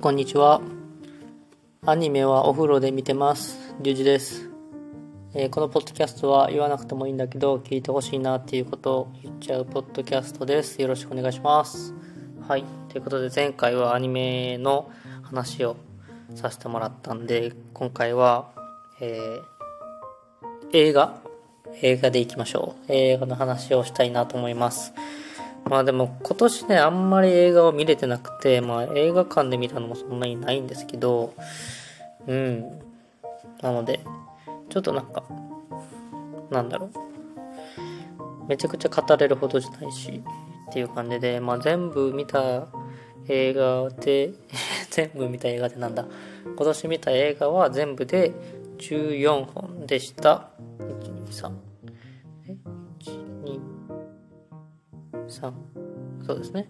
こんにちは。アニメはお風呂で見てます。リュウジです、えーこのポッドキャストは言わなくてもいいんだけど、聞いてほしいなっていうことを言っちゃうポッドキャストです。よろしくお願いします。はい。ということで、前回はアニメの話をさせてもらったんで、今回は、えー映画？映画でいきましょう。映画の話をしたいなと思います。まあでも今年ね、あんまり映画を見れてなくて、まあ映画館で見たのもそんなにないんですけど、うん。なので、ちょっとなんか、なんだろう。めちゃくちゃ語れるほどじゃないし、っていう感じで、まあ全部見た映画で、全部見た映画でなんだ。今年見た映画は全部で14本でした。1、2、3。3そうですね。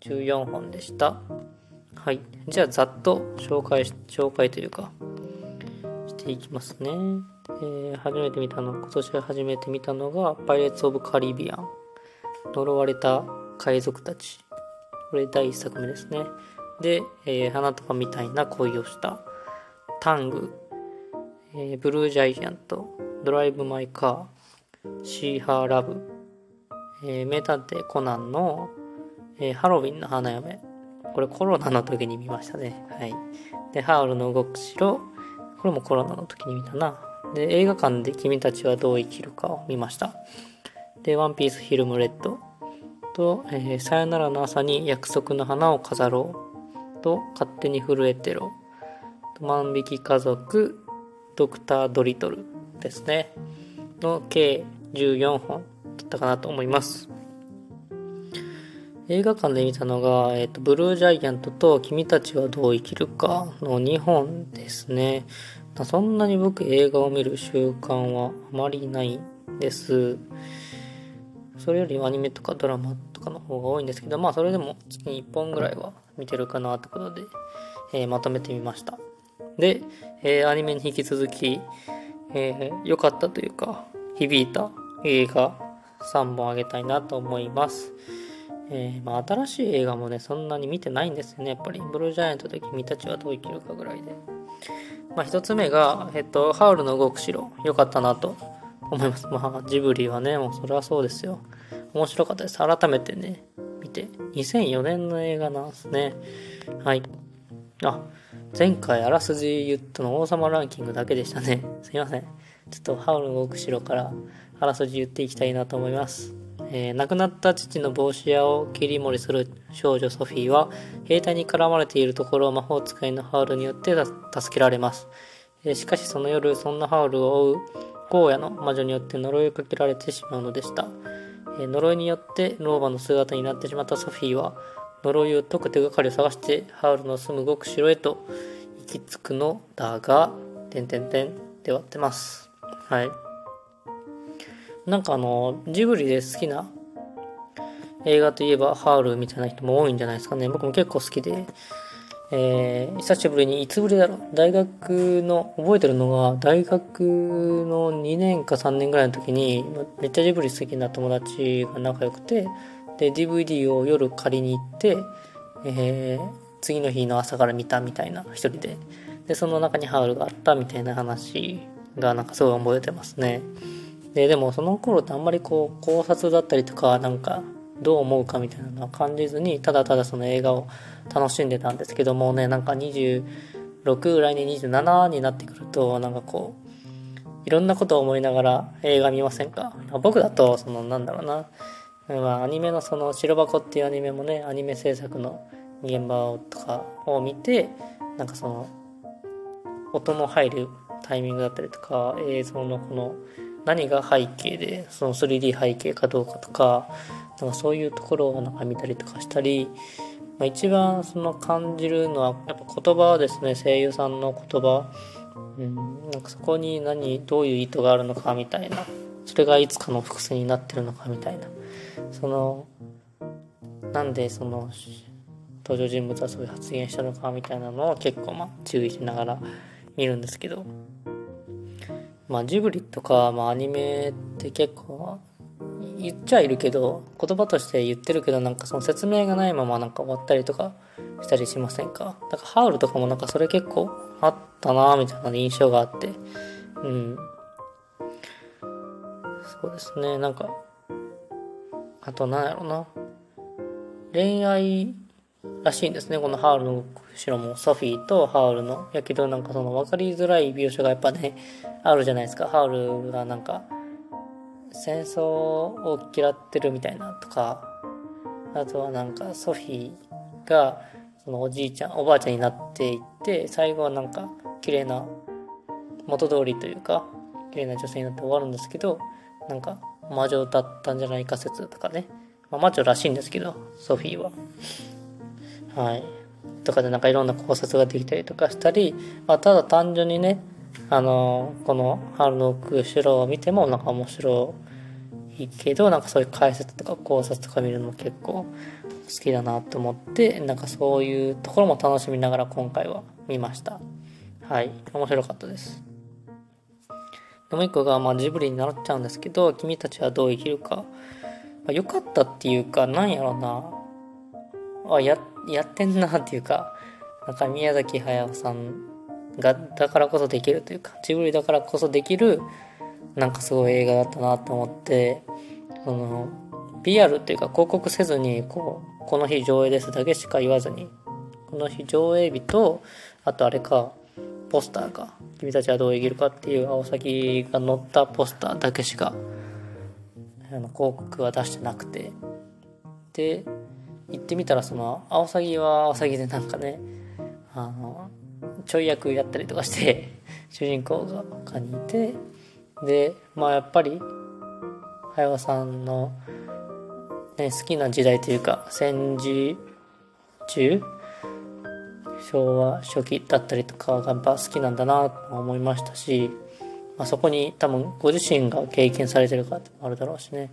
14本でした。はい。じゃあざっと紹介紹介というかしていきますね、えー初めて見たの今年初めて見たのが「パイレーツ・オブ・カリビアン」呪われた海賊たち。これ第1作目ですね。で、えー花束みたいな恋をした。タング、えーブルージャイアント。ドライブ・マイ・カー。シーハー・ラブ。えー名探偵コナンの、えーハロウィンの花嫁。これコロナの時に見ましたね。はい。で、ハウルの動く城。これもコロナの時に見たな。で、映画館で君たちはどう生きるかを見ました。で、ワンピースフィルムレッド。と、えーさよならの朝に約束の花を飾ろう。と、勝手に震えてろ。と万引き家族。ドクター・ドリトルですね。の計14本ったかなと思います。映画館で見たのが、えっ、と、ブルージャイアントと君たちはどう生きるかの2本ですね。そんなに僕映画を見る習慣はあまりないです。それよりアニメとかドラマとかの方が多いんですけど、まあそれでも月に1本ぐらいは見てるかなってことで、えーまとめてみました。で、えーアニメに引き続き、えー良かったというか、響いた映画3本あげたいなと思います。えーまあ、新しい映画もね、そんなに見てないんですよね、やっぱり。ブルージャイアントと君たちはどう生きるかぐらいで。まあ、一つ目が、えっと、ハウルの動く城。良かったなと思います。まあ、ジブリはね、もうそれはそうですよ。面白かったです。改めてね、見て。2004年の映画なんですね。はい。あ、前回あらすじ言ったの王様ランキングだけでしたね。すいません。ちょっとハウルの動く城からあらすじ言っていきたいなと思います。えー亡くなった父の帽子屋を切り盛りする少女ソフィーは兵隊に絡まれているところを魔法使いのハウルによって助けられます、えーしかしその夜そんなハウルを追う荒野の魔女によって呪いをかけられてしまうのでした、えー呪いによって老婆の姿になってしまったソフィーは呪いを解く手がかりを探してハウルの住む極城へと行き着くのだが点点点で終わってます。はい。なんかあの、ジブリで好きな映画といえばハウルみたいな人も多いんじゃないですかね。僕も結構好きで、えー久しぶりに、いつぶりだろう大学の、覚えてるのが、大学の2年か3年ぐらいの時に、めっちゃジブリ好きな友達が仲良くて、で、DVD を夜借りに行って、えー次の日の朝から見たみたいな、一人で。で、その中にハウルがあったみたいな話が、なんかすごい覚えてますね。ででもその頃ってあんまりこう考察だったりとかなんかどう思うかみたいなのは感じずにただただその映画を楽しんでたんですけどもねなんか26来年27になってくるとなんかこういろんなことを思いながら映画見ませんか？僕だとそのなんだろうな。まアニメのその白箱っていうアニメもねアニメ制作の現場とかを見てなんかその音の入るタイミングだったりとか映像のこの何が背景でその 3D 背景かどうかとかなんかそういうところをなんか見たりとかしたり、まあ、一番その感じるのはやっぱ言葉ですね。声優さんの言葉、うん、なんかそこに何どういう意図があるのかみたいな。それがいつかの伏線になってるのかみたいな。そのなんでその登場人物はそういう発言したのかみたいなのを結構まあ注意しながら見るんですけど。まあジブリとか、まあ、アニメって結構言っちゃいるけど言葉として言ってるけどなんかその説明がないままなんか終わったりとかしたりしませんか？だからハウルとかもなんかそれ結構あったなみたいな印象があって。うん。そうですね。なんかあとなんやろな。恋愛らしいんですね。このハウルの後ろもソフィーとハウルのやけどなんかその分かりづらい描写がやっぱねあるじゃないですか。ハウルがなんか戦争を嫌ってるみたいなとかあとはなんかソフィーがそのおじいちゃんおばあちゃんになっていって最後はなんか綺麗な元通りというか綺麗な女性になって終わるんですけどなんか魔女だったんじゃないか説とかね、まあ、魔女らしいんですけどソフィーは。はい。とかでなんかいろんな考察ができたりとかしたり、まあ、ただ単純にねあのこの春の後ろを見てもなんか面白いけどなんかそういう解説とか考察とか見るのも結構好きだなと思ってなんかそういうところも楽しみながら今回は見ました。はい。面白かったです。でもう一個がまあジブリになっちゃうんですけど君たちはどう生きるか、まあ、かったっていうかなんやろな。あややってんなっていうかなんか宮崎駿さんがだからこそできるというかジブリだからこそできるなんかすごい映画だったなと思ってその PR っていうか広告せずにこうこの日上映ですだけしか言わずにこの日上映日とあとあれかポスターか君たちはどう生きるかっていう青崎が載ったポスターだけしかあの広告は出してなくて。で行ってみたらその青崎は青崎でなんかねあのちょい役やったりとかして 主人公が他にいてでまあやっぱり早さんの、ね、好きな時代というか戦時中昭和初期だったりとかがやっぱ好きなんだなと思いましたし、まあ、そこに多分ご自身が経験されてるかってもあるだろうしね。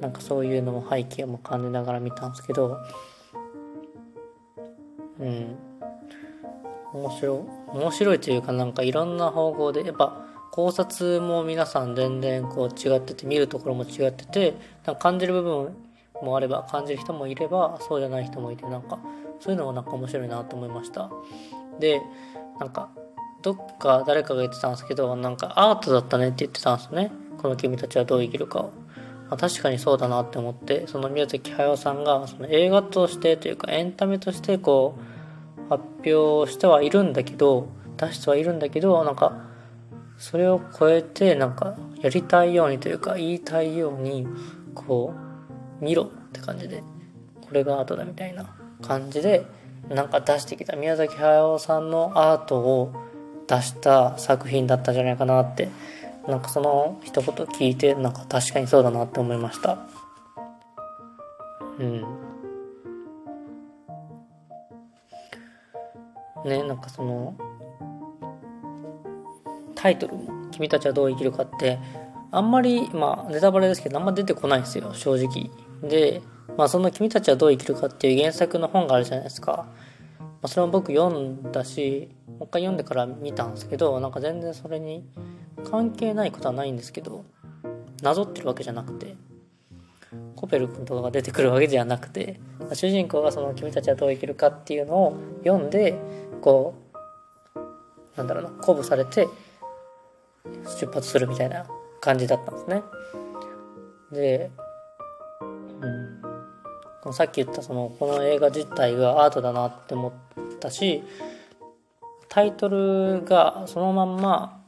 なんかそういうのも背景も感じながら見たんですけど。うん。面白面白いというかなんかいろんな方向でやっぱ考察も皆さん全然こう違ってて見るところも違っててなんか感じる部分もあれば感じる人もいればそうじゃない人もいてなんかそういうのもなんか面白いなと思いました。でなんかどっか誰かが言ってたんですけどなんかアートだったねって言ってたんですよね。この君たちはどう生きるかを、まあ、確かにそうだなって思ってその宮崎駿さんがその映画としてというかエンタメとしてこう発表してはいるんだけど出してはいるんだけどなんかそれを超えてなんかやりたいようにというか言いたいようにこう見ろって感じでこれがアートだみたいな感じでなんか出してきた宮崎駿さんのアートを出した作品だったじゃないかなってなんかその一言聞いてなんか確かにそうだなって思いました。うん。ねなんかそのタイトル「君たちはどう生きるか」ってあんまりまあネタバレですけどあんま出てこないんですよ正直。でまあその「君たちはどう生きるか」っていう原作の本があるじゃないですか、まあ、それも僕読んだしう一回読んでから見たんですけどなんか全然それに関係ないことはないんですけどなぞってるわけじゃなくてコペル君とかが出てくるわけじゃなくて主人公がその「君たちはどう生きるか」っていうのを読んでこうなんだろうな鼓舞されて出発するみたいな感じだったんですね。で、うん、さっき言ったそのこの映画自体がアートだなって思ったしタイトルがそのまんま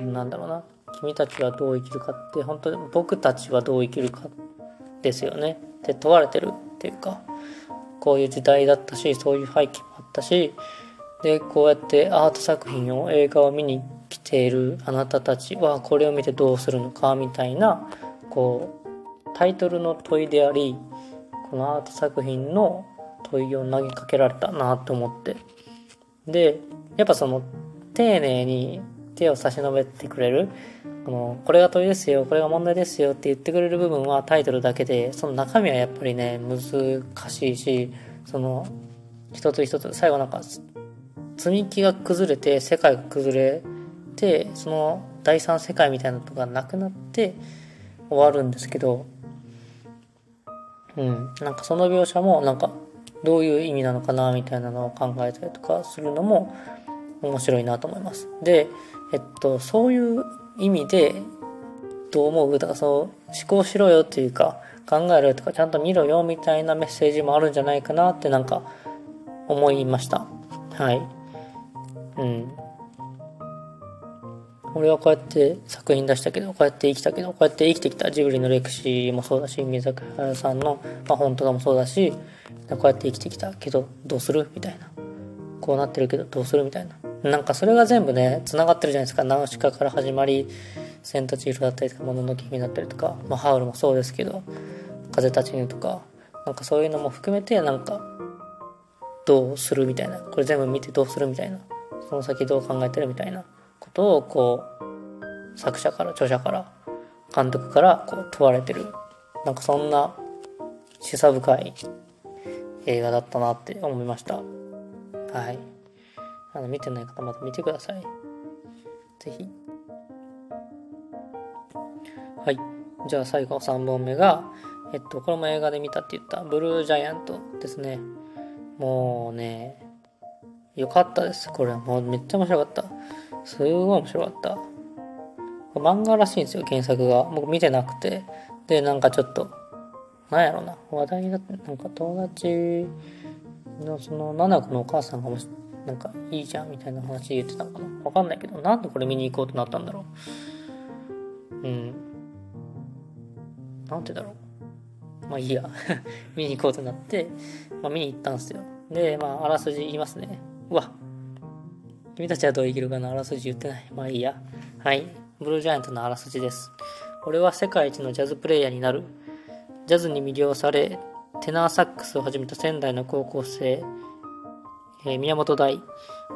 なんだろうな君たちはどう生きるかって本当に僕たちはどう生きるかですよね。って問われてるっていうかこういう時代だったしそういう背景もあったしでこうやってアート作品を映画を見に来ているあなたたちはこれを見てどうするのかみたいなこうタイトルの問いでありこのアート作品の問いを投げかけられたなと思って。でやっぱその丁寧に手を差し伸べてくれるこのこれが問いですよこれが問題ですよって言ってくれる部分はタイトルだけでその中身はやっぱりね難しいしその一つ一つ最後なんか積み木が崩れて世界が崩れてその第三世界みたいなのがなくなって終わるんですけど、うん、なんかその描写もなんかどういう意味なのかなみたいなのを考えたりとかするのも面白いなと思います。で、えっと、そういう意味でどう思う？だからそう思考しろよっていうか考えろとかちゃんと見ろよみたいなメッセージもあるんじゃないかなってなんか思いました。はい。うん。俺はこうやって作品出したけど、こうやって生きたけど、こうやって生きてきたジブリの歴史もそうだし、宮崎駿さんの、まあ、本とかもそうだし、こうやって生きてきたけど、どうする？みたいな。こうなってるけど、どうする？みたいな。なんかそれが全部ね、繋がってるじゃないですか。ナウシカから始まり、千と千尋だったりとか、もののけ姫だったりとか、まあ、ハウルもそうですけど、風立ちぬとか、なんかそういうのも含めて、なんか、どうする？みたいな。これ全部見てどうする？みたいな。その先どう考えてる？みたいなことを、こう、作者から、著者から、監督からこう問われてる。なんかそんな示唆深い映画だったなって思いました。はい。あの、見てない方また見てください。ぜひ。はい。じゃあ最後3本目が、えっと、これも映画で見たって言ったブルージャイアントですね。もうね、よかったです。これもうめっちゃ面白かった。すごい面白かった。漫画らしいんですよ、原作が。僕見てなくて。で、なんかちょっと、なんやろな、話題になって、なんか友達のその、七子のお母さんがもし、なんかいいじゃんみたいな話言ってたのかな。わかんないけど、なんでこれ見に行こうとなったんだろう。うん。なんてだろう。まあいいや。見に行こうとなって、まあ見に行ったんですよ。で、まああらすじ言いますね。うわ。君たちはどう生きるかのあらすじ言ってない。まあいいや。はい。ブルージャイアントのあらすじです。俺は世界一のジャズプレイヤーになる。ジャズに魅了され、テナーサックスを始めた仙台の高校生、えー、宮本大。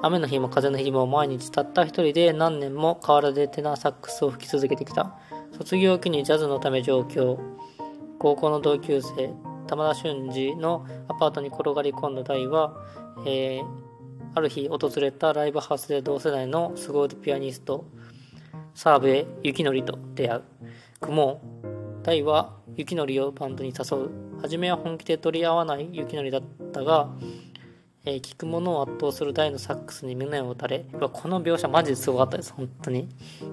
雨の日も風の日も毎日たった一人で何年も河原でテナーサックスを吹き続けてきた。卒業を機にジャズのため上京。高校の同級生、玉田俊二のアパートに転がり込んだ大は、えー、ある日訪れたライブハウスで同世代の凄腕ピアニスト、澤部幸則と出会う。雲大は幸則をバンドに誘う。初めは本気で取り合わない幸則だったが、えー、聞くものを圧倒する大のサックスに胸を打たれ、この描写マジですごかったです、本当に。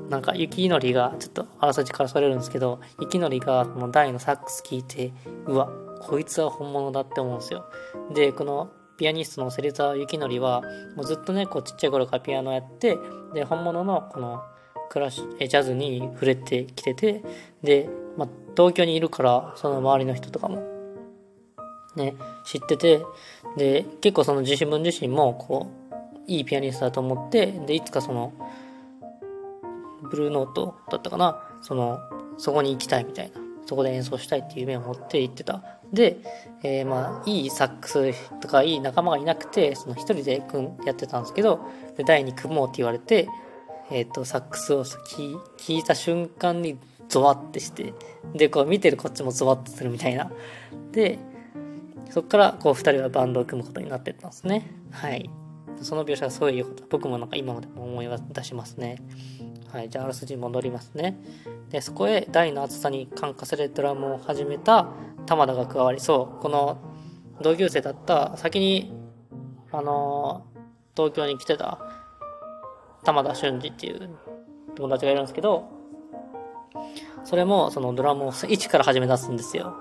なんか、雪のりが、ちょっとあらすじからそれるんですけど、雪のりがこの大のサックス聞いて、うわ、こいつは本物だって思うんですよ。で、このピアニストの芹沢幸則は、もうずっとね、こうちっちゃい頃からピアノやって、で、本物のこのクラッシュ、ジャズに触れてきてて、で、まあ、東京にいるから、その周りの人とかも、ね、知ってて、で、結構その自分自身も、こう、いいピアニストだと思って、で、いつかその、ブルーノートだったかな、その、そこに行きたいみたいな、そこで演奏したいっていう夢を持って行ってた。で、えー、まあ、いいサックスとかいい仲間がいなくて、その一人でやってたんですけど、で、第2組もうって言われて、えっ、ー、と、サックスを聞いた瞬間にゾワってして、で、こう見てるこっちもゾワッとするみたいな。で、そこからこう二人はバンドを組むことになってったんですね。はい。その描写がすごい良かった。僕もなんか今までも思い出しますね。はい。じゃああらすじに戻りますね。で、そこへ大の厚さに感化されドラムを始めた玉田が加わり、そう、この同級生だった先に、あの、東京に来てた玉田俊二っていう友達がいるんですけど、それもそのドラムを一から始め出すんですよ。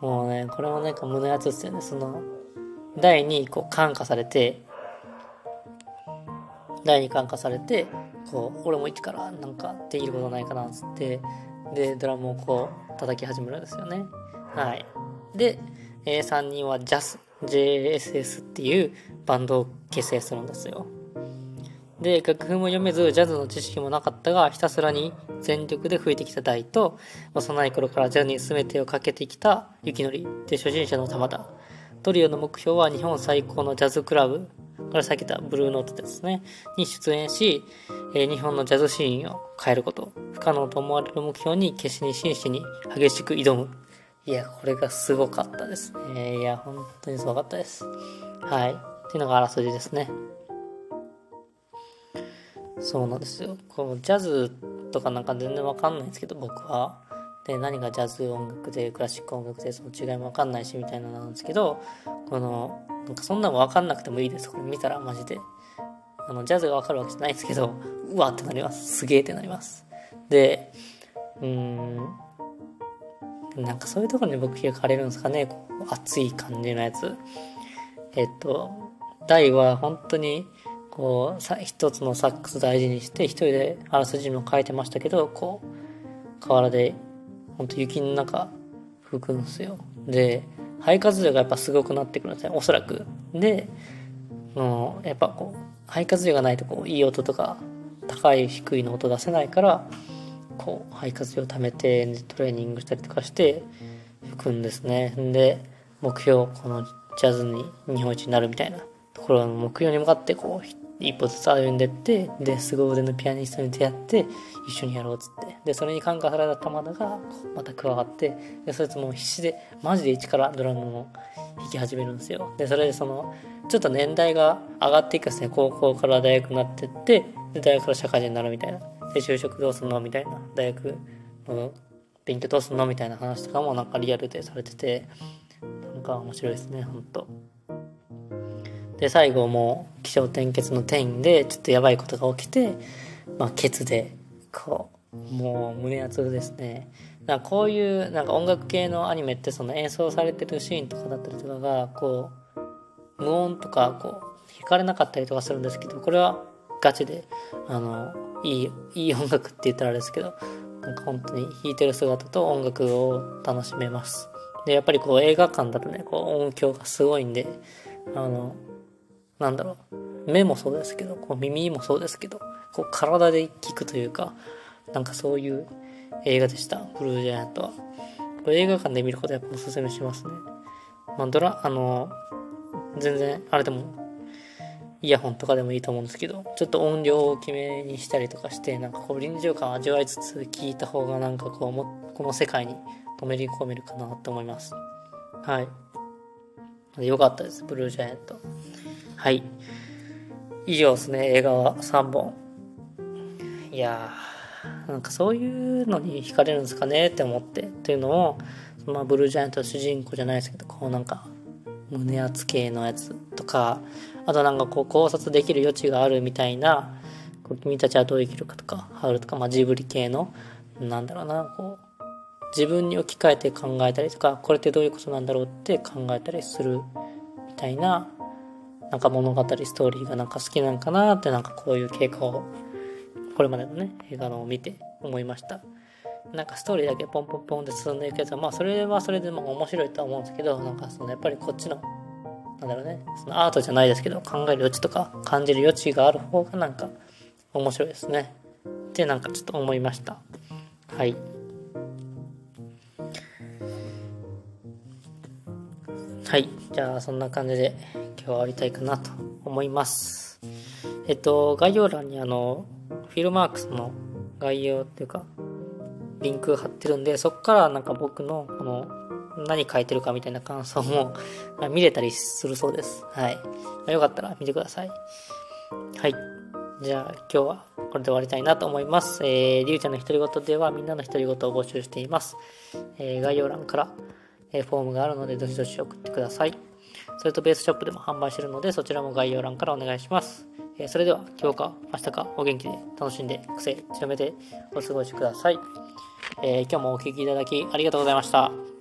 もうね、これもなんか胸熱ですよね。その、第にこう感化されて、第に感化されて、こう、俺も一からなんかできることないかなっつって、で、ドラムをこう叩き始めるんですよね。はい。で、えー、3人は JAS、JSS っていうバンドを結成するんですよ。で、楽譜も読めず、ジャズの知識もなかったが、ひたすらに全力で吹いてきた大と、幼い頃からジャズに全てをかけてきた雪のりで初心者の玉田。トリオの目標は日本最高のジャズクラブ、これさっき言ったブルーノートですね、に出演し、え、日本のジャズシーンを変えること、不可能と思われる目標に決死に真摯に激しく挑む。いや、これがすごかったですね。いや、本当にすごかったです。はい。っていうのがあらすじですね。そうなんですよ。こうジャズとかなんか全然わかんないんですけど、僕は。で、何がジャズ音楽で、クラシック音楽で、その違いもわかんないし、みたいなのなんですけど、この、なんかそんなのわかんなくてもいいです。これ見たらマジで。あの、ジャズがわかるわけじゃないですけど、うわってなります。すげえってなります。で、うん、なんかそういうところに僕惹かれるんですかね。熱い感じのやつ。えっと、大は本当に、こう、さ一つのサックス大事にして、一人であらすじも書いてましたけど、こう、河原でほんと雪の中吹くんですよ。で、肺活量がやっぱすごくなってくるんですね、おそらく。で、のやっぱこう、肺活量がないとこう、いい音とか、高い低いの音出せないから、こう、肺活量を貯めてトレーニングしたりとかして吹くんですね。で、目標、このジャズに日本一になるみたいなところの目標に向かってこう、一歩ずつ歩んでって、で、凄腕のピアニストに出会って、一緒にやろうっつって。で、それに感化された玉田が、また加わって、で、そいつも必死で、マジで一からドラムを弾き始めるんですよ。で、それでその、ちょっと年代が上がっていくんですね。高校から大学になってって、で、大学から社会人になるみたいな。で、就職どうすんのみたいな。大学の勉強どうすんのみたいな話とかもなんかリアルでされてて、なんか面白いですね、ほんと。で、最後も気象転結の転移でちょっとやばいことが起きて、まあ、ケツで、こう、もう胸熱ですね。なんかこういうなんか音楽系のアニメってその演奏されてるシーンとかだったりとかが、こう、無音とか、こう、弾かれなかったりとかするんですけど、これはガチで、あの、いい、いい音楽って言ったらあれですけど、なんか本当に弾いてる姿と音楽を楽しめます。で、やっぱりこう映画館だとね、こう音響がすごいんで、あの、なんだろう、目もそうですけど、こう耳もそうですけど、こう体で聞くというか、なんかそういう映画でした、ブルージャイアントは。これ映画館で見ることやっぱおすすめしますね。まあドラ、あの、全然、あれでも、イヤホンとかでもいいと思うんですけど、ちょっと音量を大きめにしたりとかして、なんかこう臨場感を味わいつつ聞いた方がなんかこうも、この世界に止めり込めるかなと思います。はい。よかったです、ブルージャイアント。はい。以上ですね、映画は3本。いやー、なんかそういうのに惹かれるんですかねって思って。というのを、まあ、ブルージャイアント主人公じゃないですけど、こうなんか、胸圧系のやつとか、あとなんかこう考察できる余地があるみたいな、こう君たちはどう生きるかとか、ハウルとか、まあ、ジブリ系の、なんだろうな、こう、自分に置き換えて考えたりとか、これってどういうことなんだろうって考えたりするみたいななんか物語ストーリーがなんか好きなんかなってなんかこういう経過をこれまでのね映画のを見て思いました。なんかストーリーだけポンポンポンって進んでいくやつはまあそれはそれでも面白いとは思うんですけどなんかそのやっぱりこっちのなんだろうねそのアートじゃないですけど考える余地とか感じる余地がある方がなんか面白いですね。ってなんかちょっと思いました。はい。はい。じゃあそんな感じで。今日は終わりたいかなと思います。えっと、概要欄にあの、フィルマークスの概要っていうか、リンク貼ってるんで、そこからなんか僕のこの何書いてるかみたいな感想も 見れたりするそうです。はい。よかったら見てください。はい。じゃあ今日はこれで終わりたいなと思います。えー、りゅうちゃんの独り言ではみんなの独り言を募集しています。えー、概要欄から、えー、フォームがあるのでどしどし送ってください。それとベースショップでも販売しているので、そちらも概要欄からお願いします。えそれでは今日か明日かお元気で楽しんで癖強めてお過ごしください。えー、今日もお聴きいただきありがとうございました。